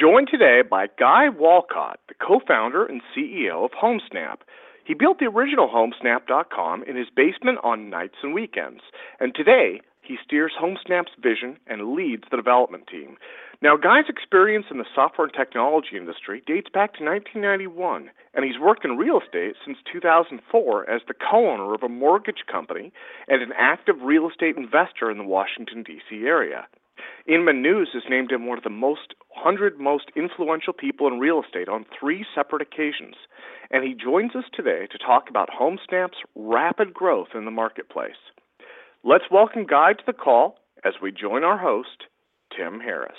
Joined today by Guy Walcott, the co founder and CEO of HomeSnap. He built the original HomeSnap.com in his basement on nights and weekends, and today he steers HomeSnap's vision and leads the development team. Now, Guy's experience in the software and technology industry dates back to 1991, and he's worked in real estate since 2004 as the co owner of a mortgage company and an active real estate investor in the Washington, D.C. area. Inman News has named him one of the most 100 most influential people in real estate on three separate occasions, and he joins us today to talk about HomeSnap's rapid growth in the marketplace. Let's welcome Guy to the call as we join our host, Tim Harris.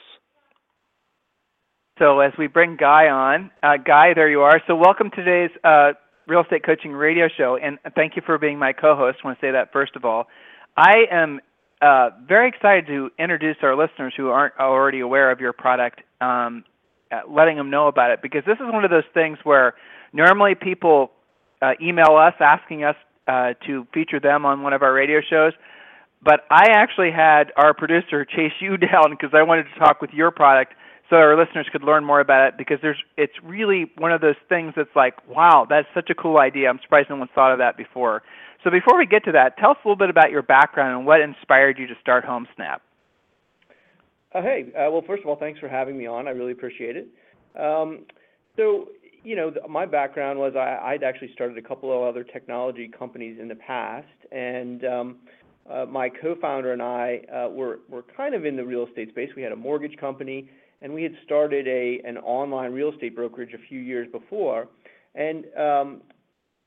So as we bring Guy on, uh, Guy, there you are. So welcome to today's uh, Real Estate Coaching Radio Show, and thank you for being my co-host. I want to say that first of all. I am uh, very excited to introduce our listeners who aren't already aware of your product, um, uh, letting them know about it because this is one of those things where normally people uh, email us asking us uh, to feature them on one of our radio shows. But I actually had our producer chase you down because I wanted to talk with your product so our listeners could learn more about it because there's it's really one of those things that's like wow that's such a cool idea i'm surprised no one thought of that before so before we get to that, tell us a little bit about your background and what inspired you to start HomeSnap. Uh, hey, uh, well, first of all, thanks for having me on. I really appreciate it. Um, so, you know, the, my background was I, I'd actually started a couple of other technology companies in the past, and um, uh, my co-founder and I uh, were were kind of in the real estate space. We had a mortgage company, and we had started an online real estate brokerage a few years before. And um,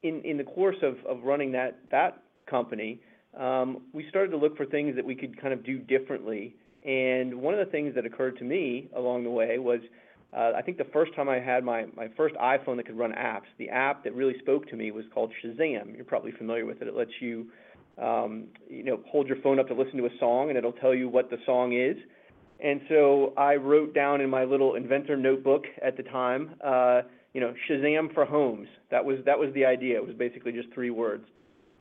in the course of running that that company, um, we started to look for things that we could kind of do differently. And one of the things that occurred to me along the way was, uh, I think the first time I had my my first iPhone that could run apps, the app that really spoke to me was called Shazam. You're probably familiar with it. It lets you, um, you know, hold your phone up to listen to a song, and it'll tell you what the song is. And so I wrote down in my little inventor notebook at the time. Uh, you know, Shazam for homes. That was that was the idea. It was basically just three words.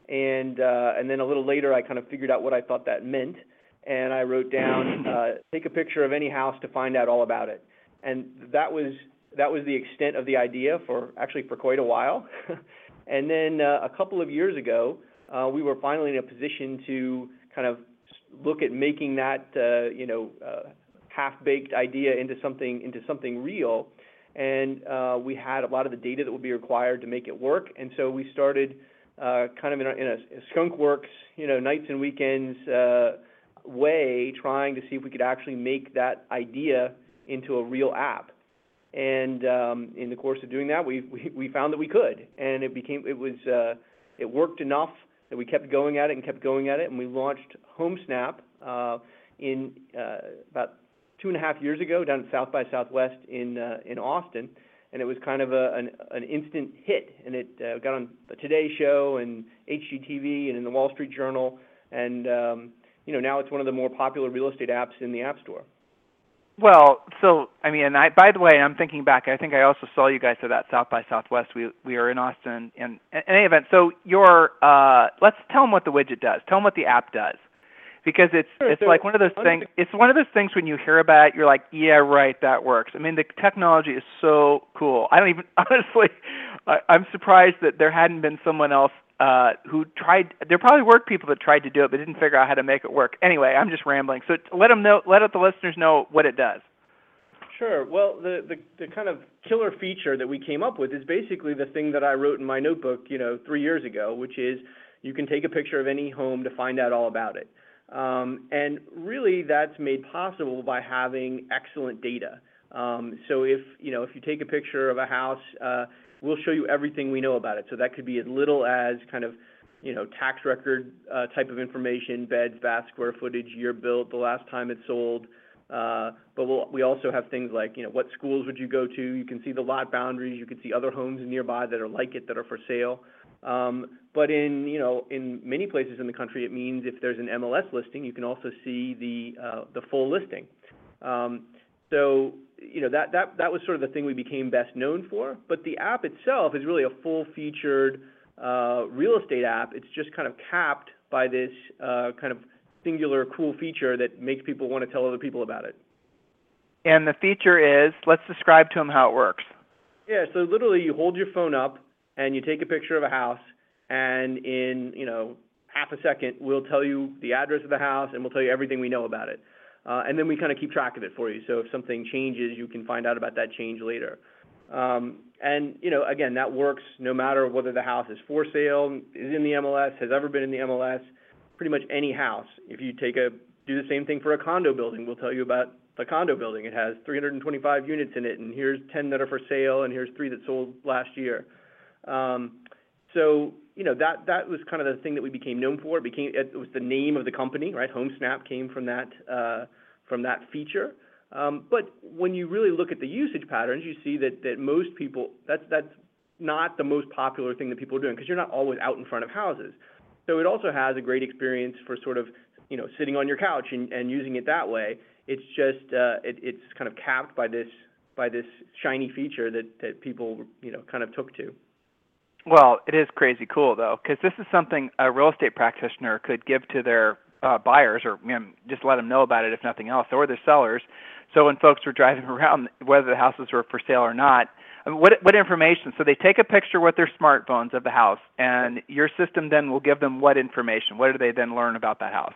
And uh, and then a little later, I kind of figured out what I thought that meant, and I wrote down uh, take a picture of any house to find out all about it. And that was that was the extent of the idea for actually for quite a while. and then uh, a couple of years ago, uh, we were finally in a position to kind of look at making that uh, you know uh, half-baked idea into something into something real and uh, we had a lot of the data that would be required to make it work. And so we started kind of in a, skunk works, you know, nights and weekends way, trying to see if we could actually make that idea into a real app. And um, in the course of doing that, we, found that we could, and it became it was it worked enough that we kept going at it and kept going at it, and we launched HomeSnap uh, in uh, about two and a half years ago down at South by Southwest in uh, in Austin, and it was kind of an, an instant hit, and it got on the Today Show and HGTV and in the Wall Street Journal, and um, you know now it's one of the more popular real estate apps in the App Store. Well, so I mean, and I by the way, I'm thinking back. I think I also saw you guys at that South by Southwest. We we are in Austin in, in any event. So your uh, let's tell them what the widget does. Tell them what the app does because it's sure, it's so like one of those things. It's one of those things when you hear about it, you're like, yeah, right, that works. I mean, the technology is so cool. I don't even honestly. I, I'm surprised that there hadn't been someone else uh, who tried. There probably were people that tried to do it, but didn't figure out how to make it work. Anyway, I'm just rambling. So let them know. Let the listeners know what it does. Sure. Well, the, the the kind of killer feature that we came up with is basically the thing that I wrote in my notebook, you know, three years ago, which is you can take a picture of any home to find out all about it. Um, and really, that's made possible by having excellent data. Um, so if you know if you take a picture of a house, uh, we'll show you everything we know about it. So that could be as little as kind of you know tax record uh, type of information, beds, bath, square footage, year built, the last time it sold, Uh, but we also have things like, you know, what schools would you go to? You can see the lot boundaries. You can see other homes nearby that are like it that are for sale. Um, but in, you know, in many places in the country, it means if there's an MLS listing, you can also see the uh, the full listing. Um, so, you know, that that that was sort of the thing we became best known for. But the app itself is really a full-featured uh, real estate app. It's just kind of capped by this uh, kind of singular cool feature that makes people want to tell other people about it. And the feature is, let's describe to them how it works. Yeah, so literally you hold your phone up and you take a picture of a house, and in you know half a second we'll tell you the address of the house and we'll tell you everything we know about it. Uh, and then we kind of keep track of it for you. So if something changes, you can find out about that change later. Um, and you know, again, that works no matter whether the house is for sale, is in the MLS, has ever been in the MLS pretty much any house. If you take a do the same thing for a condo building, we'll tell you about the condo building. It has 325 units in it, and here's 10 that are for sale, and here's three that sold last year. Um, so you know that that was kind of the thing that we became known for. It became it was the name of the company, right? HomeSnap came from that uh, from that feature. Um, but when you really look at the usage patterns, you see that that most people that's that's not the most popular thing that people are doing because you're not always out in front of houses. So it also has a great experience for sort of, you know, sitting on your couch and, using it that way. It's just, uh, it, it's kind of capped by this, by this shiny feature that, that people, you know, kind of took to. Well, it is crazy cool though, because this is something a real estate practitioner could give to their uh, buyers, or you know, just let them know about it if nothing else, or their sellers. So when folks were driving around, whether the houses were for sale or not, what what information? So they take a picture with their smartphones of the house, and your system then will give them what information? What do they then learn about that house?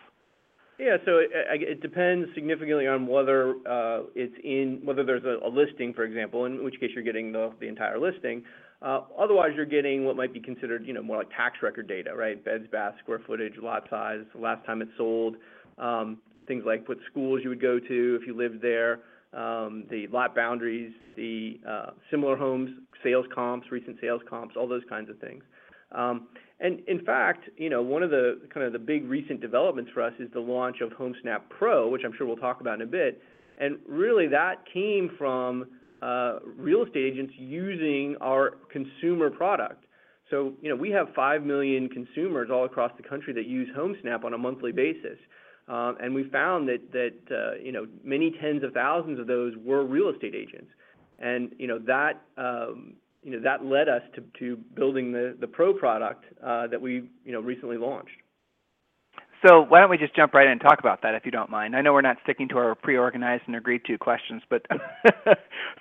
Yeah, so it, it depends significantly on whether uh, it's in whether there's a, a, listing, for example, in which case you're getting the the entire listing. Uh, otherwise, you're getting what might be considered, you know, more like tax record data, right? Beds, baths, square footage, lot size, last time it sold, um, things like what schools you would go to if you lived there um, the lot boundaries, the uh, similar homes, sales comps, recent sales comps, all those kinds of things. Um, and in fact, you know, one of the kind of the big recent developments for us is the launch of HomeSnap Pro, which I'm sure we'll talk about in a bit. And really, that came from real estate agents using our consumer product. So, you know, we have 5 million consumers all across the country that use HomeSnap on a monthly basis. Um, and we found that uh, you know many tens of thousands of those were real estate agents, and you know that um, you know that led us to, building the the pro product uh, that we you know recently launched. So why don't we just jump right in and talk about that, if you don't mind? I know we're not sticking to our pre-organized and agreed to questions, but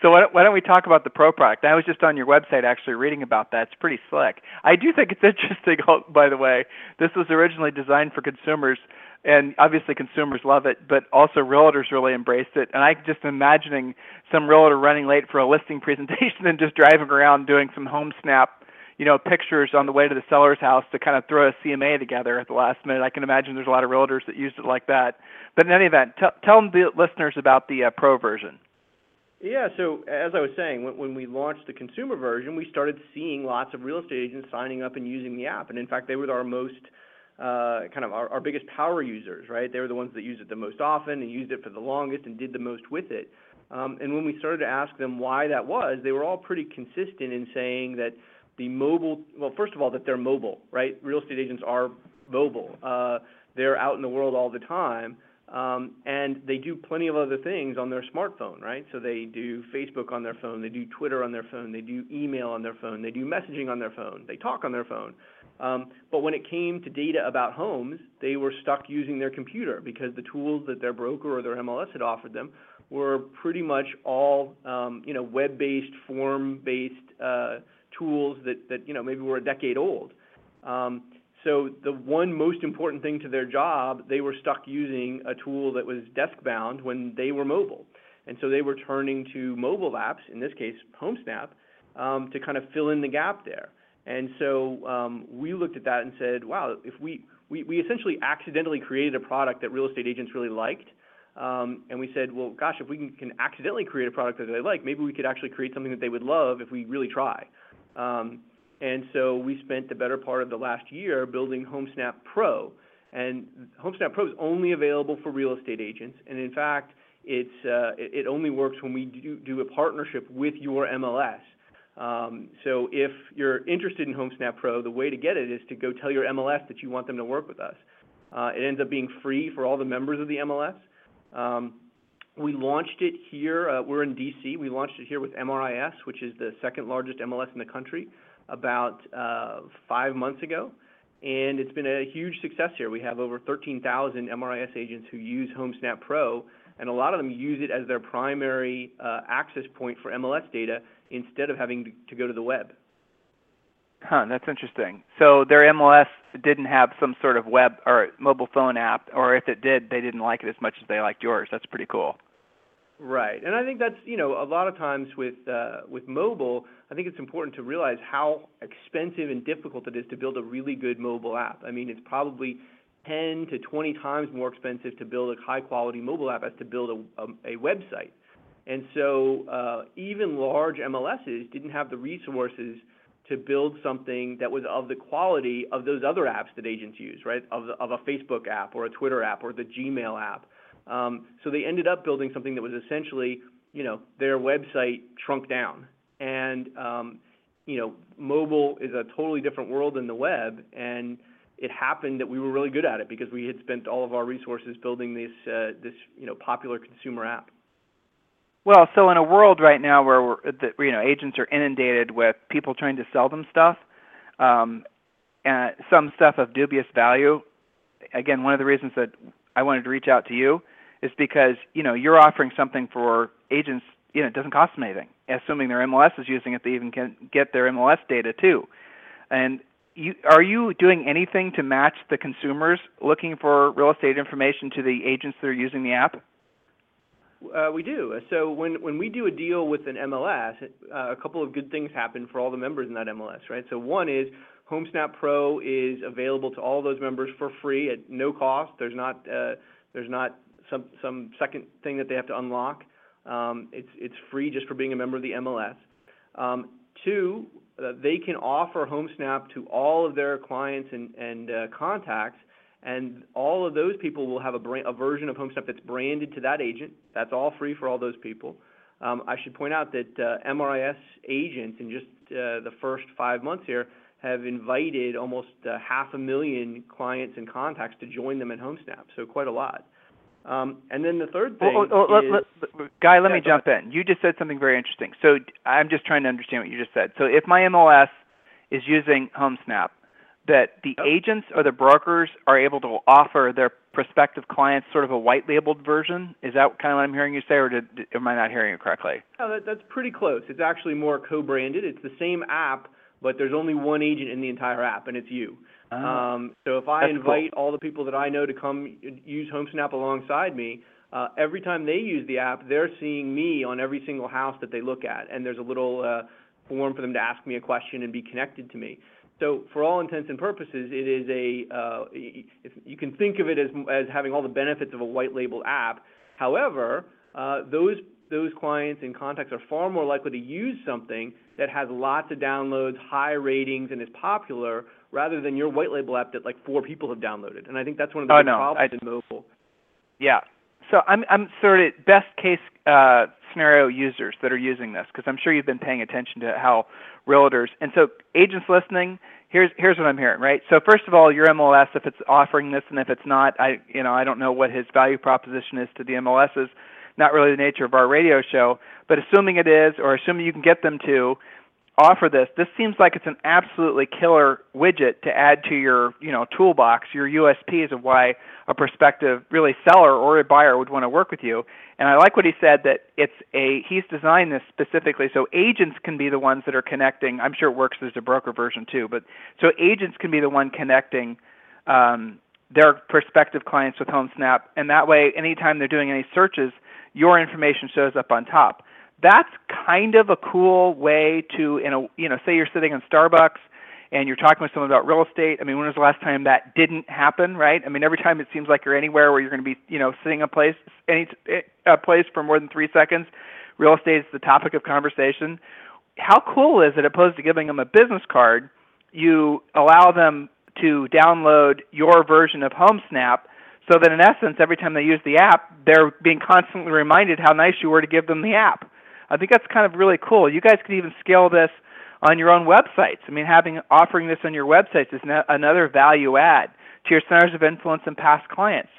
so why don't, why don't we talk about the Pro product? I was just on your website actually reading about that. It's pretty slick. I do think it's interesting, oh, by the way. This was originally designed for consumers, and obviously consumers love it, but also realtors really embraced it. And I just imagining some realtor running late for a listing presentation and just driving around doing some home snap you know, pictures on the way to the seller's house to kind of throw a CMA together at the last minute. I can imagine there's a lot of realtors that used it like that. But in any event, t- tell the listeners about the uh, pro version. Yeah, so as I was saying, when, when we launched the consumer version, we started seeing lots of real estate agents signing up and using the app. And in fact, they were our most uh, kind of our, our biggest power users, right? They were the ones that used it the most often and used it for the longest and did the most with it. Um, and when we started to ask them why that was, they were all pretty consistent in saying that the mobile, well, first of all, that they're mobile, right? Real estate agents are mobile. Uh, they're out in the world all the time. Um, and they do plenty of other things on their smartphone, right? So they do Facebook on their phone, they do Twitter on their phone, they do email on their phone, they do messaging on their phone, they talk on their phone. Um, but when it came to data about homes, they were stuck using their computer because the tools that their broker or their MLS had offered them were pretty much all, um, you know, web-based, form-based uh, tools that, you know maybe were a decade old. Um, so the one most important thing to their job, they were stuck using a tool that was desk bound when they were mobile, and so they were turning to mobile apps, in this case HomeSnap, um, to kind of fill in the gap there. And so um, we looked at that and said, wow, if we, essentially accidentally created a product that real estate agents really liked. And we said, well, gosh, if we can, accidentally create a product that they like, maybe we could actually create something that they would love if we really try. Um, and so we spent the better part of the last year building HomeSnap Pro. And HomeSnap Pro is only available for real estate agents. And in fact, it's uh, it, only works when we do, a partnership with your MLS. Um, so if you're interested in HomeSnap Pro, the way to get it is to go tell your MLS that you want them to work with us. Uh, it ends up being free for all the members of the MLS. We launched it here. Uh, we're in DC. We launched it here with MRIS, which is the second largest MLS in the country, about uh, five months ago. And it's been a huge success here. We have over 13,000 MRIS agents who use HomeSnap Pro, and a lot of them use it as their primary uh, access point for MLS data instead of having to go to the web. Huh, that's interesting. So their MLS didn't have some sort of web or mobile phone app, or if it did, they didn't like it as much as they liked yours. That's pretty cool. Right, and I think that's you know a lot of times with uh, with mobile, I think it's important to realize how expensive and difficult it is to build a really good mobile app. I mean, it's probably 10 to 20 times more expensive to build a high quality mobile app as to build a, a, a website. And so uh, even large MLSs didn't have the resources to build something that was of the quality of those other apps that agents use, right? Of a Facebook app or a Twitter app or the Gmail app. Um, so they ended up building something that was essentially, you know, their website shrunk down. And, um, you know, mobile is a totally different world than the web. And it happened that we were really good at it because we had spent all of our resources building this, uh, this, you know, popular consumer app. Well, so in a world right now where we're, the, you know agents are inundated with people trying to sell them stuff, um, and some stuff of dubious value. Again, one of the reasons that I wanted to reach out to you is because you know you're offering something for agents. You know, it doesn't cost them anything. Assuming their MLS is using it, they even can get their MLS data too. And you, are you doing anything to match the consumers looking for real estate information to the agents that are using the app? Uh, we do. So when when we do a deal with an MLS, uh, a couple of good things happen for all the members in that MLS, right? So one is HomeSnap Pro is available to all those members for free at no cost. There's not uh, there's not some second thing that they have to unlock. Um, it's it's free just for being a member of the MLS. Um, two, uh, they can offer HomeSnap to all of their clients and uh, contacts and all of those people will have a, version of HomeSnap that's branded to that agent. That's all free for all those people. Um, I should point out that uh, MRIS agents in just the first five months here have invited almost half a million clients and contacts to join them at HomeSnap, so quite a lot. Um, and then the third thing well, well, is, let, let, Guy, let yeah, me jump in. You just said something very interesting. So I'm just trying to understand what you just said. So if my MLS is using HomeSnap, that the yep. agents or the brokers are able to offer their prospective clients sort of a white labeled version. Is that kind of what I'm hearing you say, or did, am I not hearing it correctly? No, that, that's pretty close. It's actually more co-branded. It's the same app, but there's only one agent in the entire app, and it's you. Oh, um, so if I that's invite cool. all the people that I know to come use HomeSnap alongside me, uh, every time they use the app, they're seeing me on every single house that they look at, and there's a little uh, form for them to ask me a question and be connected to me. So for all intents and purposes, it is a uh, you can think of it as as having all the benefits of a white label app. However, uh, those those clients and contacts are far more likely to use something that has lots of downloads, high ratings, and is popular, rather than your white label app that like four people have downloaded. And I think that's one of the oh, big no, problems I, in mobile. Yeah. So I'm I'm sort of best case uh, scenario users that are using this because I'm sure you've been paying attention to how realtors and so agents listening. Here's here's what I'm hearing, right? So first of all, your MLS, if it's offering this, and if it's not, I you know I don't know what his value proposition is to the MLSs. Not really the nature of our radio show, but assuming it is, or assuming you can get them to, offer this. This seems like it's an absolutely killer widget to add to your, you know, toolbox, your USPs of why a prospective really seller or a buyer would want to work with you. And I like what he said that it's a he's designed this specifically so agents can be the ones that are connecting. I'm sure it works as a broker version too, but so agents can be the one connecting um, their prospective clients with HomeSnap, and that way, anytime they're doing any searches, your information shows up on top that's kind of a cool way to in a you know say you're sitting in Starbucks and you're talking with someone about real estate. I mean, when was the last time that didn't happen, right? I mean, every time it seems like you're anywhere where you're going to be, you know, sitting a place any a place for more than 3 seconds, real estate is the topic of conversation. How cool is it opposed to giving them a business card, you allow them to download your version of HomeSnap so that in essence, every time they use the app, they're being constantly reminded how nice you were to give them the app. I think that's kind of really cool. You guys could even scale this on your own websites. I mean, having offering this on your websites is another value add to your centers of influence and past clients.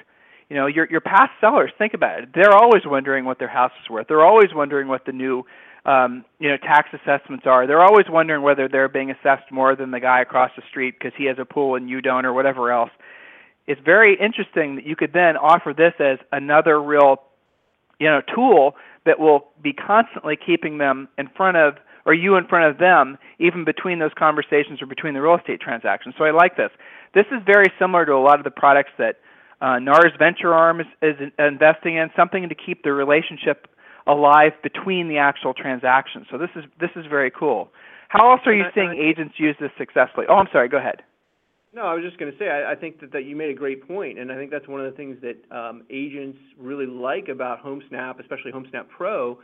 You know, your your past sellers, think about it. They're always wondering what their house is worth. They're always wondering what the new um, you know tax assessments are. They're always wondering whether they're being assessed more than the guy across the street because he has a pool and you don't, or whatever else. It's very interesting that you could then offer this as another real, you know, tool that will be constantly keeping them in front of or you in front of them, even between those conversations or between the real estate transactions. So I like this. This is very similar to a lot of the products that uh, NAR's venture arm is, is investing in, something to keep the relationship alive between the actual transactions. So this is this is very cool. How else are you seeing agents use this successfully? Oh, I'm sorry. Go ahead. No, I was just going to say I, think that, you made a great point, and I think that's one of the things that um, agents really like about HomeSnap, especially HomeSnap Pro,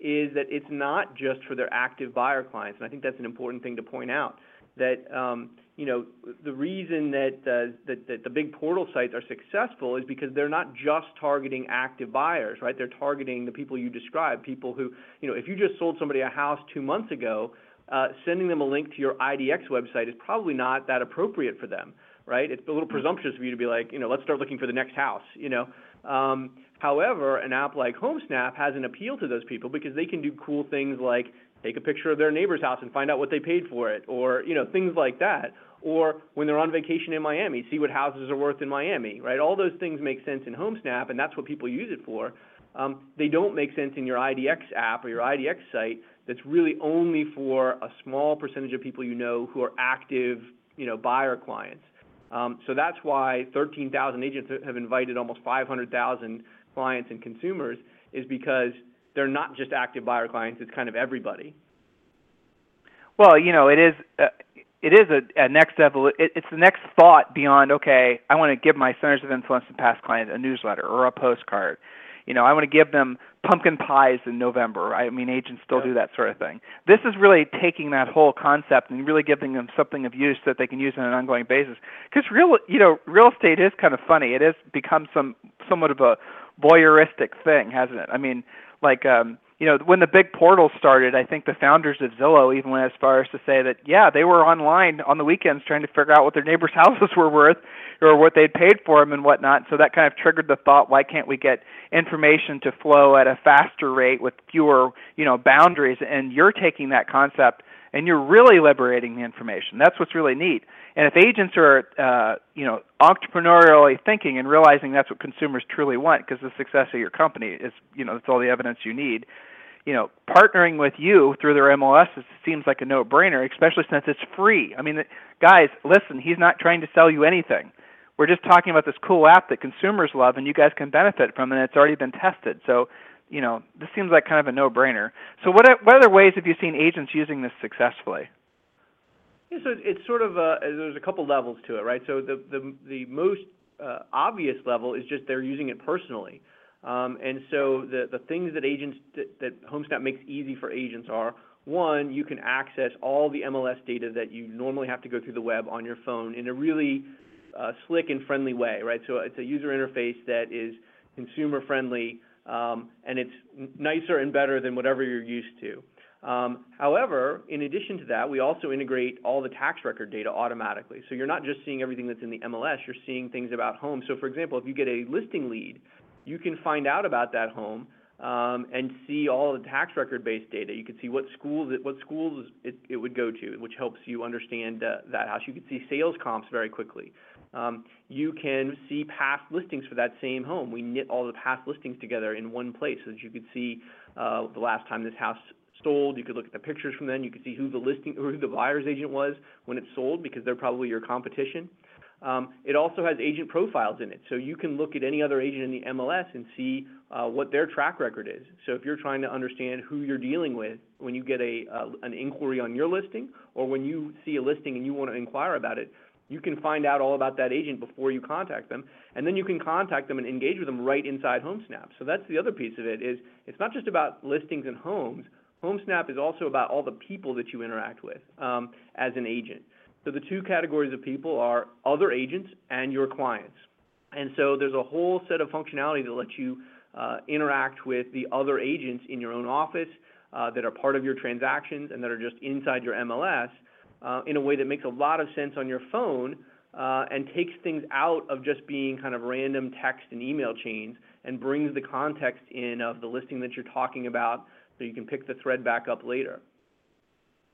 is that it's not just for their active buyer clients, and I think that's an important thing to point out. That um, you know the reason that, uh, that the big portal sites are successful is because they're not just targeting active buyers, right? They're targeting the people you described, people who you know if you just sold somebody a house two months ago, uh, sending them a link to your IDX website is probably not that appropriate for them, right? It's a little presumptuous for you to be like, you know, let's start looking for the next house, you know. Um, however, an app like HomeSnap has an appeal to those people because they can do cool things like take a picture of their neighbor's house and find out what they paid for it, or you know things like that. Or when they're on vacation in Miami, see what houses are worth in Miami, right? All those things make sense in HomeSnap, and that's what people use it for. Um, they don't make sense in your IDX app or your IDX site. That's really only for a small percentage of people you know who are active, you know, buyer clients. Um, so that's why 13,000 agents have invited almost 500,000 clients and consumers is because they're not just active buyer clients, it's kind of everybody. Well, you know, it is uh, it is a, a next level. It, it's the next thought beyond. Okay, I want to give my centers of influence and past clients a newsletter or a postcard. You know, I want to give them pumpkin pies in November. I mean, agents still yeah. do that sort of thing. This is really taking that whole concept and really giving them something of use that they can use on an ongoing basis. Because real, you know, real estate is kind of funny. It has become some somewhat of a voyeuristic thing, hasn't it? I mean, like um, you know, when the big portal started, I think the founders of Zillow even went as far as to say that yeah, they were online on the weekends trying to figure out what their neighbors' houses were worth or what they'd paid for them and whatnot. So that kind of triggered the thought, why can't we get information to flow at a faster rate with fewer, you know, boundaries? And you're taking that concept and you're really liberating the information. That's what's really neat. And if agents are, uh, you know, entrepreneurially thinking and realizing that's what consumers truly want, because the success of your company is, you know, that's all the evidence you need. You know, partnering with you through their MLS seems like a no-brainer, especially since it's free. I mean, guys, listen, he's not trying to sell you anything. We're just talking about this cool app that consumers love and you guys can benefit from, and it's already been tested. So you know, this seems like kind of a no-brainer. So what what other ways have you seen agents using this successfully? Yeah, so it's sort of a, there's a couple levels to it, right? So the the the most uh, obvious level is just they're using it personally, and so the things that agents that, HomeSnap makes easy for agents are one, you can access all the MLS data that you normally have to go through the web on your phone in a really uh, slick and friendly way, right? So it's a user interface that is consumer friendly um, and it's nicer and better than whatever you're used to. Um, however, in addition to that, we also integrate all the tax record data automatically. So you're not just seeing everything that's in the MLS, you're seeing things about homes. So for example, if you get a listing lead, you can find out about that home um, and see all the tax record based data. You can see what schools it, what schools it, it would go to, which helps you understand uh, that house. You can see sales comps very quickly. Um, you can see past listings for that same home. We knit all the past listings together in one place so that you could see uh, the last time this house sold. You could look at the pictures from then. You could see who the listing who the buyer's agent was when it sold because they're probably your competition. Um, it also has agent profiles in it, so you can look at any other agent in the MLS and see uh, what their track record is. So if you're trying to understand who you're dealing with when you get uh, an inquiry on your listing, or when you see a listing and you want to inquire about it, you can find out all about that agent before you contact them, and then you can contact them and engage with them right inside HomeSnap. So that's the other piece of it is it's not just about listings and homes. HomeSnap is also about all the people that you interact with um, as an agent. So the two categories of people are other agents and your clients. And so there's a whole set of functionality that lets you uh, interact with the other agents in your own office uh, that are part of your transactions and that are just inside your MLS uh, in a way that makes a lot of sense on your phone uh, and takes things out of just being kind of random text and email chains and brings the context in of the listing that you're talking about so you can pick the thread back up later.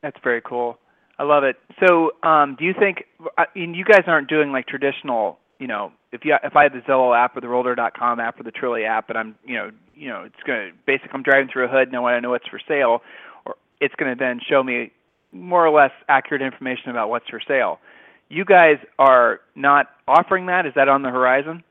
That's very cool. I love it. So, um, do you think I mean, you guys aren't doing like traditional you know, if you if I have the Zillow app or the Realtor.com app or the Trulia app, and I'm you know you know it's to basically I'm driving through a hood, and I want to know what's for sale, or it's to then show me more or less accurate information about what's for sale. You guys are not offering that. Is that on the horizon?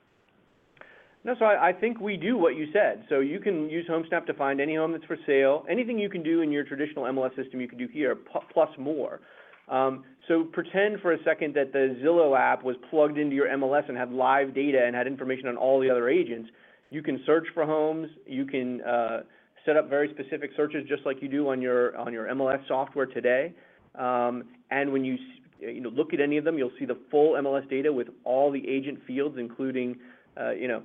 No, so I, I think we do what you said. So you can use HomeSnap to find any home that's for sale. Anything you can do in your traditional MLS system, you can do here, plus more. Um, so pretend for a second that the Zillow app was plugged into your MLS and had live data and had information on all the other agents. You can search for homes. You can uh, set up very specific searches just like you do on your on your MLS software today. Um, and when you you know look at any of them, you'll see the full MLS data with all the agent fields, including uh, you know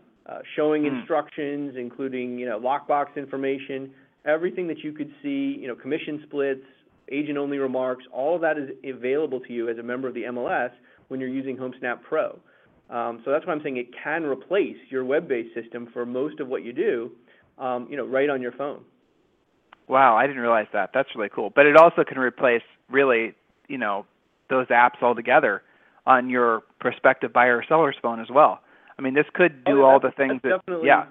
showing mm. instructions, including you know lockbox information, everything that you could see, you know commission splits, agent-only remarks, all of that is available to you as a member of the MLS when you're using HomeSnap Pro. Um, so that's why I'm saying it can replace your web-based system for most of what you do, um, you know, right on your phone. Wow, I didn't realize that. That's really cool. But it also can replace really, you know, those apps altogether on your prospective buyer or seller's phone as well. I mean, this could do oh, all the things that yeah.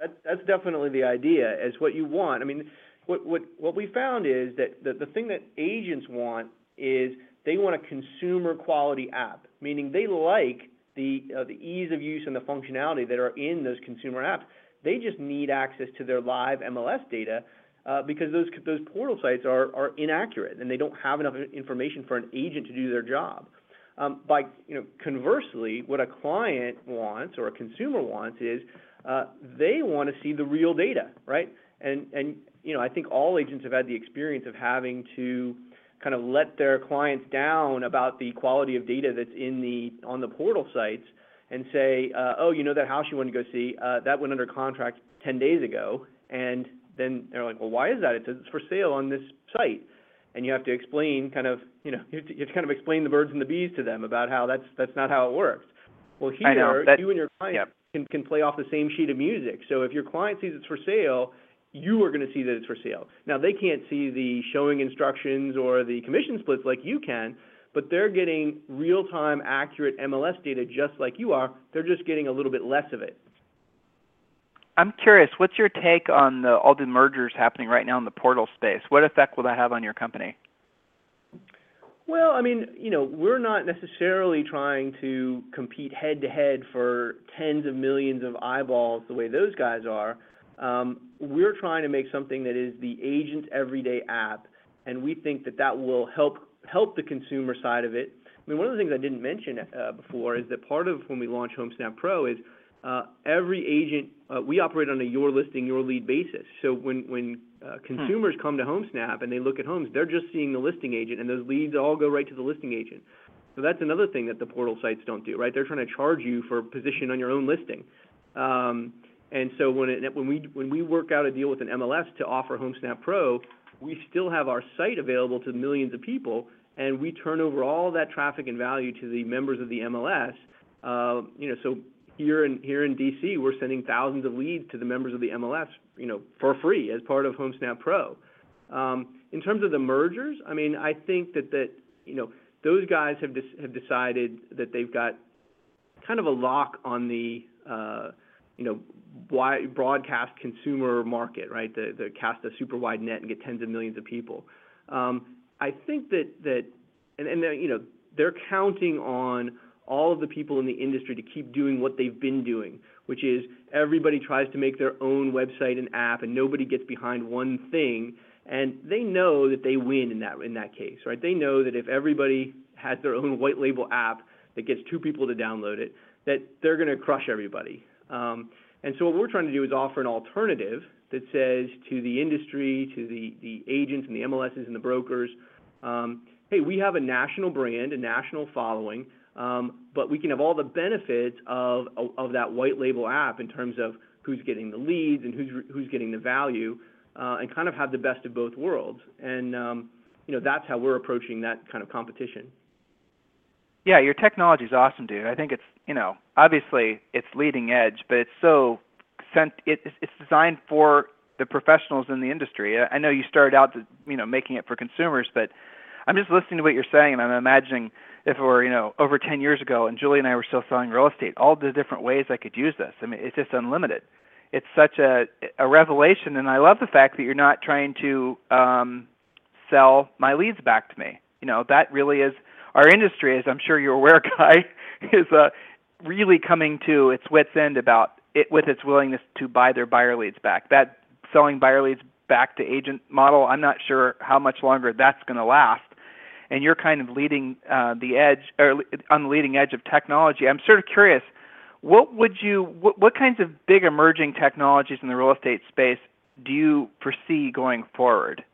That, that's definitely the idea. Is what you want. I mean, what what what we found is that the, the thing that agents want is they want a consumer quality app, meaning they like the uh, the ease of use and the functionality that are in those consumer apps. They just need access to their live MLS data uh, because those those portal sites are are inaccurate and they don't have enough information for an agent to do their job. Um, by you know, conversely, what a client wants or a consumer wants is uh, they want to see the real data, right? And you know, I think all agents have had the experience of having to kind of let their clients down about the quality of data that's in the on the portal sites and say, uh, oh, you know that house you wanted to go see, uh, that went under contract 10 days ago, and then they're like, well, why is that? It says it's for sale on this site, and you have to explain kind of, you know, you have to, you have to kind of explain the birds and the bees to them about how that's that's not how it works. Well, here that, you and your client yep. can can play off the same sheet of music. So if your client sees it's for sale you are going to see that it's for sale. Now, they can't see the showing instructions or the commission splits like you can, but they're getting real time, accurate MLS data just like you are. They're just getting a little bit less of it. I'm curious, what's your take on the, all the mergers happening right now in the portal space? What effect will that have on your company? Well, I mean, you know, we're not necessarily trying to compete head to head for tens of millions of eyeballs the way those guys are. Um, we're trying to make something that is the agent's everyday app, and we think that that will help help the consumer side of it. I mean, one of the things I didn't mention uh, before is that part of when we launch HomeSnap Pro is every agent uh, we operate on a your listing, your lead basis. So when when uh, hmm. consumers come to HomeSnap and they look at homes, they're just seeing the listing agent, and those leads all go right to the listing agent. So that's another thing that the portal sites don't do, right? They're trying to charge you for position on your own listing. Um, and so when it, when we when we work out a deal with an MLS to offer HomeSnap Pro, we still have our site available to millions of people, and we turn over all that traffic and value to the members of the MLS. Uh, you know, so here in here in DC, we're sending thousands of leads to the members of the MLS, you know, for free as part of HomeSnap Pro. Um, in terms of the mergers, I mean, I think that that you know those guys have de- have decided that they've got kind of a lock on the uh, you know wide broadcast consumer market, right? The, the cast a super wide net and get tens of millions of people. Um, I think that that and, and you know they're counting on all of the people in the industry to keep doing what they've been doing, which is everybody tries to make their own website and app, and nobody gets behind one thing. And they know that they win in that in that case, right? They know that if everybody has their own white label app that gets two people to download it, that they're going to crush everybody. Um, and so what we're trying to do is offer an alternative that says to the industry, to the, the agents and the MLSs and the brokers, um, hey, we have a national brand, a national following. Um, but we can have all the benefits of, that white label app in terms of who's getting the leads and who's getting the value, uh, and kind of have the best of both worlds. And um, you know that's how we're approaching that kind of competition. Yeah, your technology is awesome, dude. I think it's you know obviously it's leading edge, but it's so. It's designed for the professionals in the industry. I know you started out, you know, making it for consumers, but I'm just listening to what you're saying, and I'm imagining if it were, you know, over 10 years ago, and Julie and I were still selling real estate, all the different ways I could use this. I mean, it's just unlimited. It's such a a revelation, and I love the fact that you're not trying to um, sell my leads back to me. You know, that really is our industry, as I'm sure you're aware, Guy, is uh, really coming to its wits end about it with its willingness to buy their buyer leads back. That selling buyer leads back to agent model, I'm not sure how much longer that's going to last. And you're kind of leading uh, the edge, or on the leading edge of technology. I'm sort of curious, what would you, what, what kinds of big emerging technologies in the real estate space do you foresee going forward?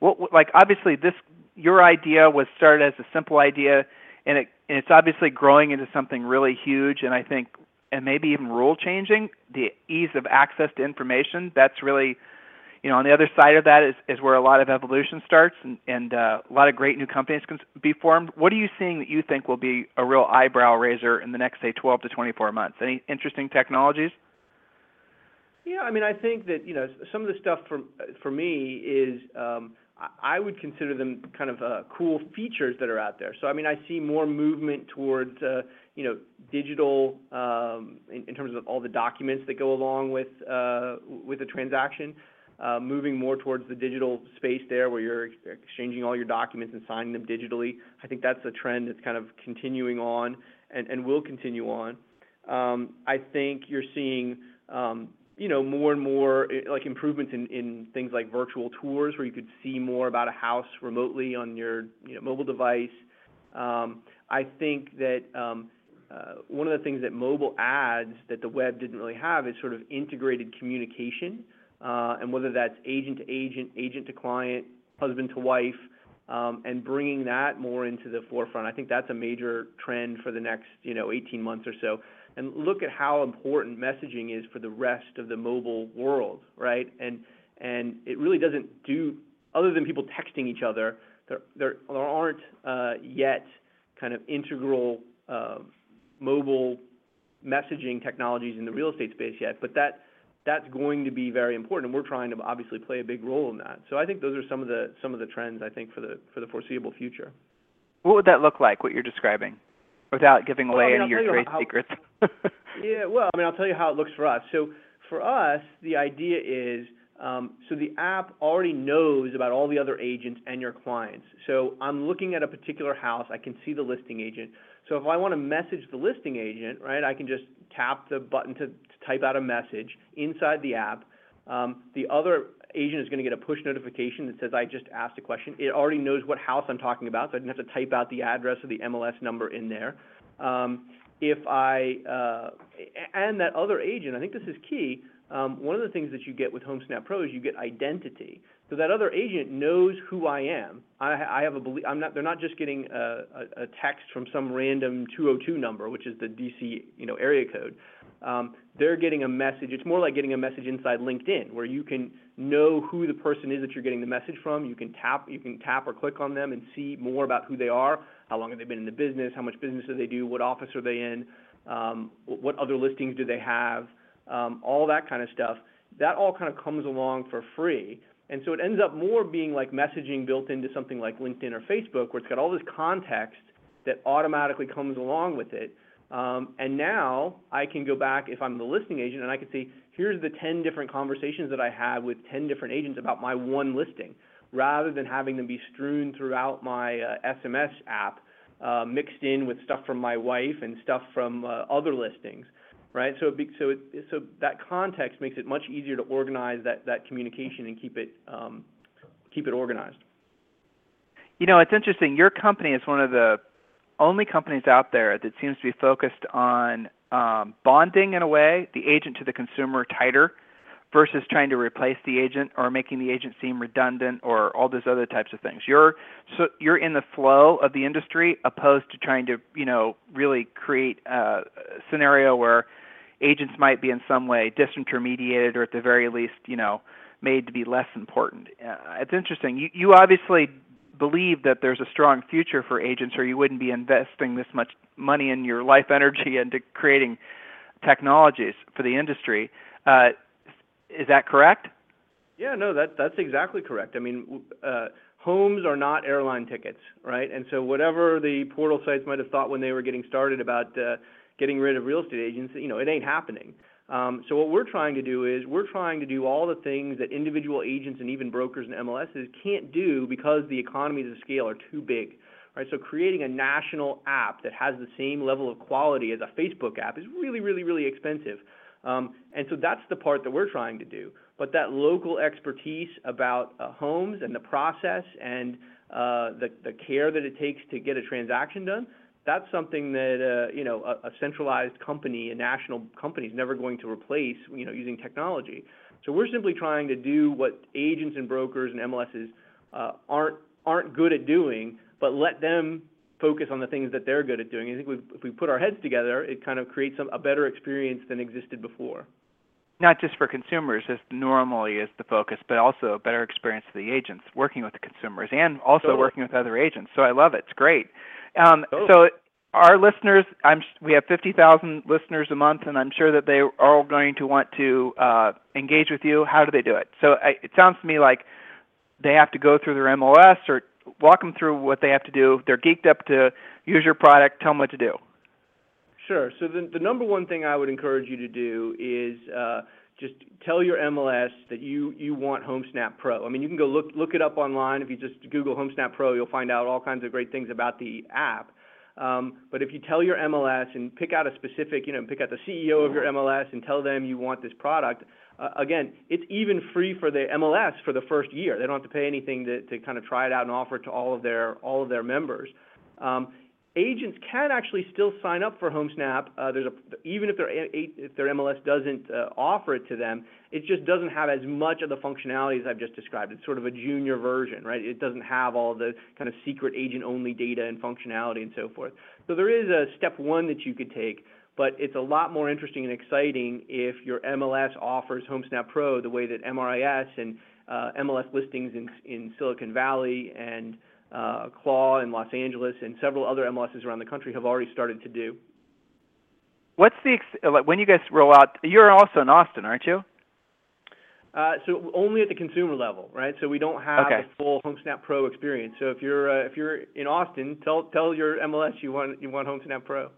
What, like obviously this your idea was started as a simple idea, and it and it's obviously growing into something really huge, and I think and maybe even rule changing. The ease of access to information that's really you know, on the other side of that is, is where a lot of evolution starts and, and uh, a lot of great new companies can be formed. What are you seeing that you think will be a real eyebrow raiser in the next, say, 12 to 24 months? Any interesting technologies? Yeah, I mean, I think that you know some of the stuff for for me is um, I would consider them kind of uh, cool features that are out there. So I mean, I see more movement towards uh, you know digital um, in, in, terms of all the documents that go along with uh, with a transaction. Uh, moving more towards the digital space there, where you're exchanging all your documents and signing them digitally. I think that's a trend that's kind of continuing on and, will continue on. Um, I think you're seeing um, you know, more and more eh, like improvements in, in things like virtual tours where you could see more about a house remotely on your you know, mobile device. Um, I think that uh, one of the things that mobile adds that the web didn't really have is sort of integrated communication, and whether that's agent to agent, agent to client, husband to wife, um, and bringing that more into the forefront. I think that's a major trend for the next you know 18 months or so and look at how important messaging is for the rest of the mobile world, right? And and it really doesn't do other than people texting each other. There aren't uh, yet kind of integral uh, mobile messaging technologies in the real estate space yet, but that that's going to be very important, and we're trying to obviously play a big role in that. So I think those are some of the some of the trends I think for the for the foreseeable future. What would that look like? What you're describing? without giving away well, I mean, any of your trade how, secrets. yeah, well, I mean, I'll tell you how it looks for us. So for us, the idea is um, so the app already knows about all the other agents and your clients. So I'm looking at a particular house, I can see the listing agent. So if I want to message the listing agent, right, I can just tap the button to, to type out a message inside the app. Um, the other agent is going to get a push notification that says I just asked a question. It already knows what house I'm talking about, so I didn't have to type out the address or the MLS number in there. Um, if I uh, and that other agent, I think this is key. Um, one of the things that you get with HomeSnap Pro is you get identity. So that other agent knows who I am. I, have a belief. I'm not. They're not just getting a text from some random 202 number, which is the DC you know area code. Um, they're getting a message. It's more like getting a message inside LinkedIn, where you can know who the person is that you're getting the message from. You can tap, you can tap or click on them and see more about who they are. How long have they been in the business? How much business do they do? What office are they in? Um, what other listings do they have? Um, all that kind of stuff. That all kind of comes along for free. And so it ends up more being like messaging built into something like LinkedIn or Facebook, where it's got all this context that automatically comes along with it. Um, and now I can go back if I'm the listing agent and I can see here's the 10 different conversations that I had with 10 different agents about my one listing, rather than having them be strewn throughout my uh, SMS app, uh, mixed in with stuff from my wife and stuff from uh, other listings, right? So, be, so, it, so that context makes it much easier to organize that, that communication and keep it um, keep it organized. You know, it's interesting. Your company is one of the only companies out there that seems to be focused on um, bonding in a way, the agent to the consumer tighter, versus trying to replace the agent or making the agent seem redundant or all those other types of things. You're so you're in the flow of the industry opposed to trying to you know really create a scenario where agents might be in some way disintermediated or at the very least you know made to be less important. Uh, it's interesting. You you obviously believe that there's a strong future for agents or you wouldn't be investing this much money in your life energy into creating technologies for the industry. Uh, is that correct? Yeah, no, that that's exactly correct. I mean, uh, homes are not airline tickets, right? And so whatever the portal sites might have thought when they were getting started about uh, getting rid of real estate agents, you know, it ain't happening. Um, so what we're trying to do is we're trying to do all the things that individual agents and even brokers and MLSs can't do because the economies of scale are too big. Right, so creating a national app that has the same level of quality as a Facebook app is really, really, really expensive. Um, and so that's the part that we're trying to do. But that local expertise about uh, homes and the process and uh, the, the care that it takes to get a transaction done, that's something that uh, you know a, centralized company, a national company, is never going to replace. You know, using technology. So we're simply trying to do what agents and brokers and MLSs uh, aren't aren't good at doing, but let them focus on the things that they're good at doing. I think if we put our heads together, it kind of creates some, a better experience than existed before. Not just for consumers, as normally is the focus, but also a better experience for the agents working with the consumers and also working with other agents. So I love it. It's great. Um, totally. So our listeners, I'm, we have 50,000 listeners a month, and I'm sure that they are all going to want to uh, engage with you. How do they do it? So I, it sounds to me like they have to go through their MLS or walk them through what they have to do. They're geeked up to use your product. Tell them what to do. Sure. So the, the number one thing I would encourage you to do is uh, just tell your MLS that you, you want HomeSnap Pro. I mean, you can go look look it up online. If you just Google HomeSnap Pro, you'll find out all kinds of great things about the app. Um, but if you tell your MLS and pick out a specific, you know, pick out the CEO of your MLS and tell them you want this product, uh, again, it's even free for the MLS for the first year. They don't have to pay anything to, to kind of try it out and offer it to all of their all of their members. Um, agents can actually still sign up for HomeSnap. Uh, there's a even if their MLS doesn't uh, offer it to them, it just doesn't have as much of the functionality as I've just described. It's sort of a junior version, right? It doesn't have all the kind of secret agent only data and functionality and so forth. So there is a step one that you could take. But it's a lot more interesting and exciting if your MLS offers HomeSnap Pro the way that MRIS and uh, MLS listings in, Silicon Valley and Claw in Los Angeles and several other MLSs around the country have already started to do. What's the ex- when you guys roll out? You're also in Austin, aren't you? Uh, so only at the consumer level, right? So we don't have okay. the full HomeSnap Pro experience. So if you're uh, if you're in Austin, tell tell your MLS you want you want HomeSnap Pro.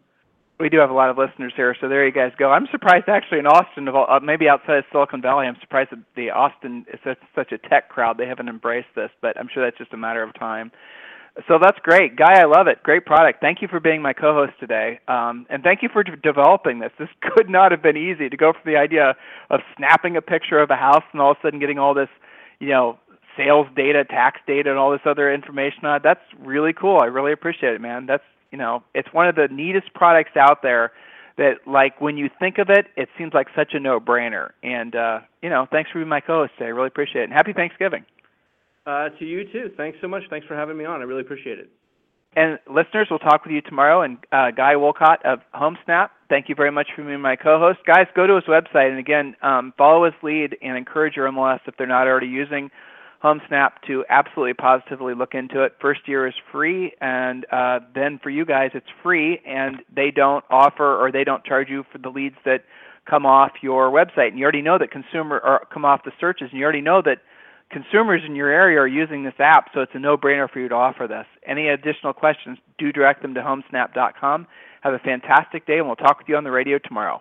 We do have a lot of listeners here, so there you guys go. I'm surprised actually in Austin, of all, uh, maybe outside of Silicon Valley, I'm surprised that the Austin is such, such a tech crowd. They haven't embraced this, but I'm sure that's just a matter of time. So that's great, Guy. I love it. Great product. Thank you for being my co-host today, um, and thank you for de- developing this. This could not have been easy to go from the idea of snapping a picture of a house and all of a sudden getting all this, you know, sales data, tax data, and all this other information on it. That's really cool. I really appreciate it, man. That's you know, it's one of the neatest products out there that like when you think of it, it seems like such a no-brainer. And uh, you know, thanks for being my co-host today. I really appreciate it. And happy Thanksgiving. Uh, to you too. Thanks so much. Thanks for having me on. I really appreciate it. And listeners, we'll talk with you tomorrow. And uh, Guy Wolcott of HomeSnap, thank you very much for being my co-host. Guys, go to his website and again um, follow his lead and encourage your MLS if they're not already using HomeSnap to absolutely positively look into it. First year is free, and uh, then for you guys, it's free, and they don't offer or they don't charge you for the leads that come off your website. And you already know that consumer or come off the searches, and you already know that consumers in your area are using this app, so it's a no-brainer for you to offer this. Any additional questions, do direct them to homesnap.com. Have a fantastic day, and we'll talk with you on the radio tomorrow.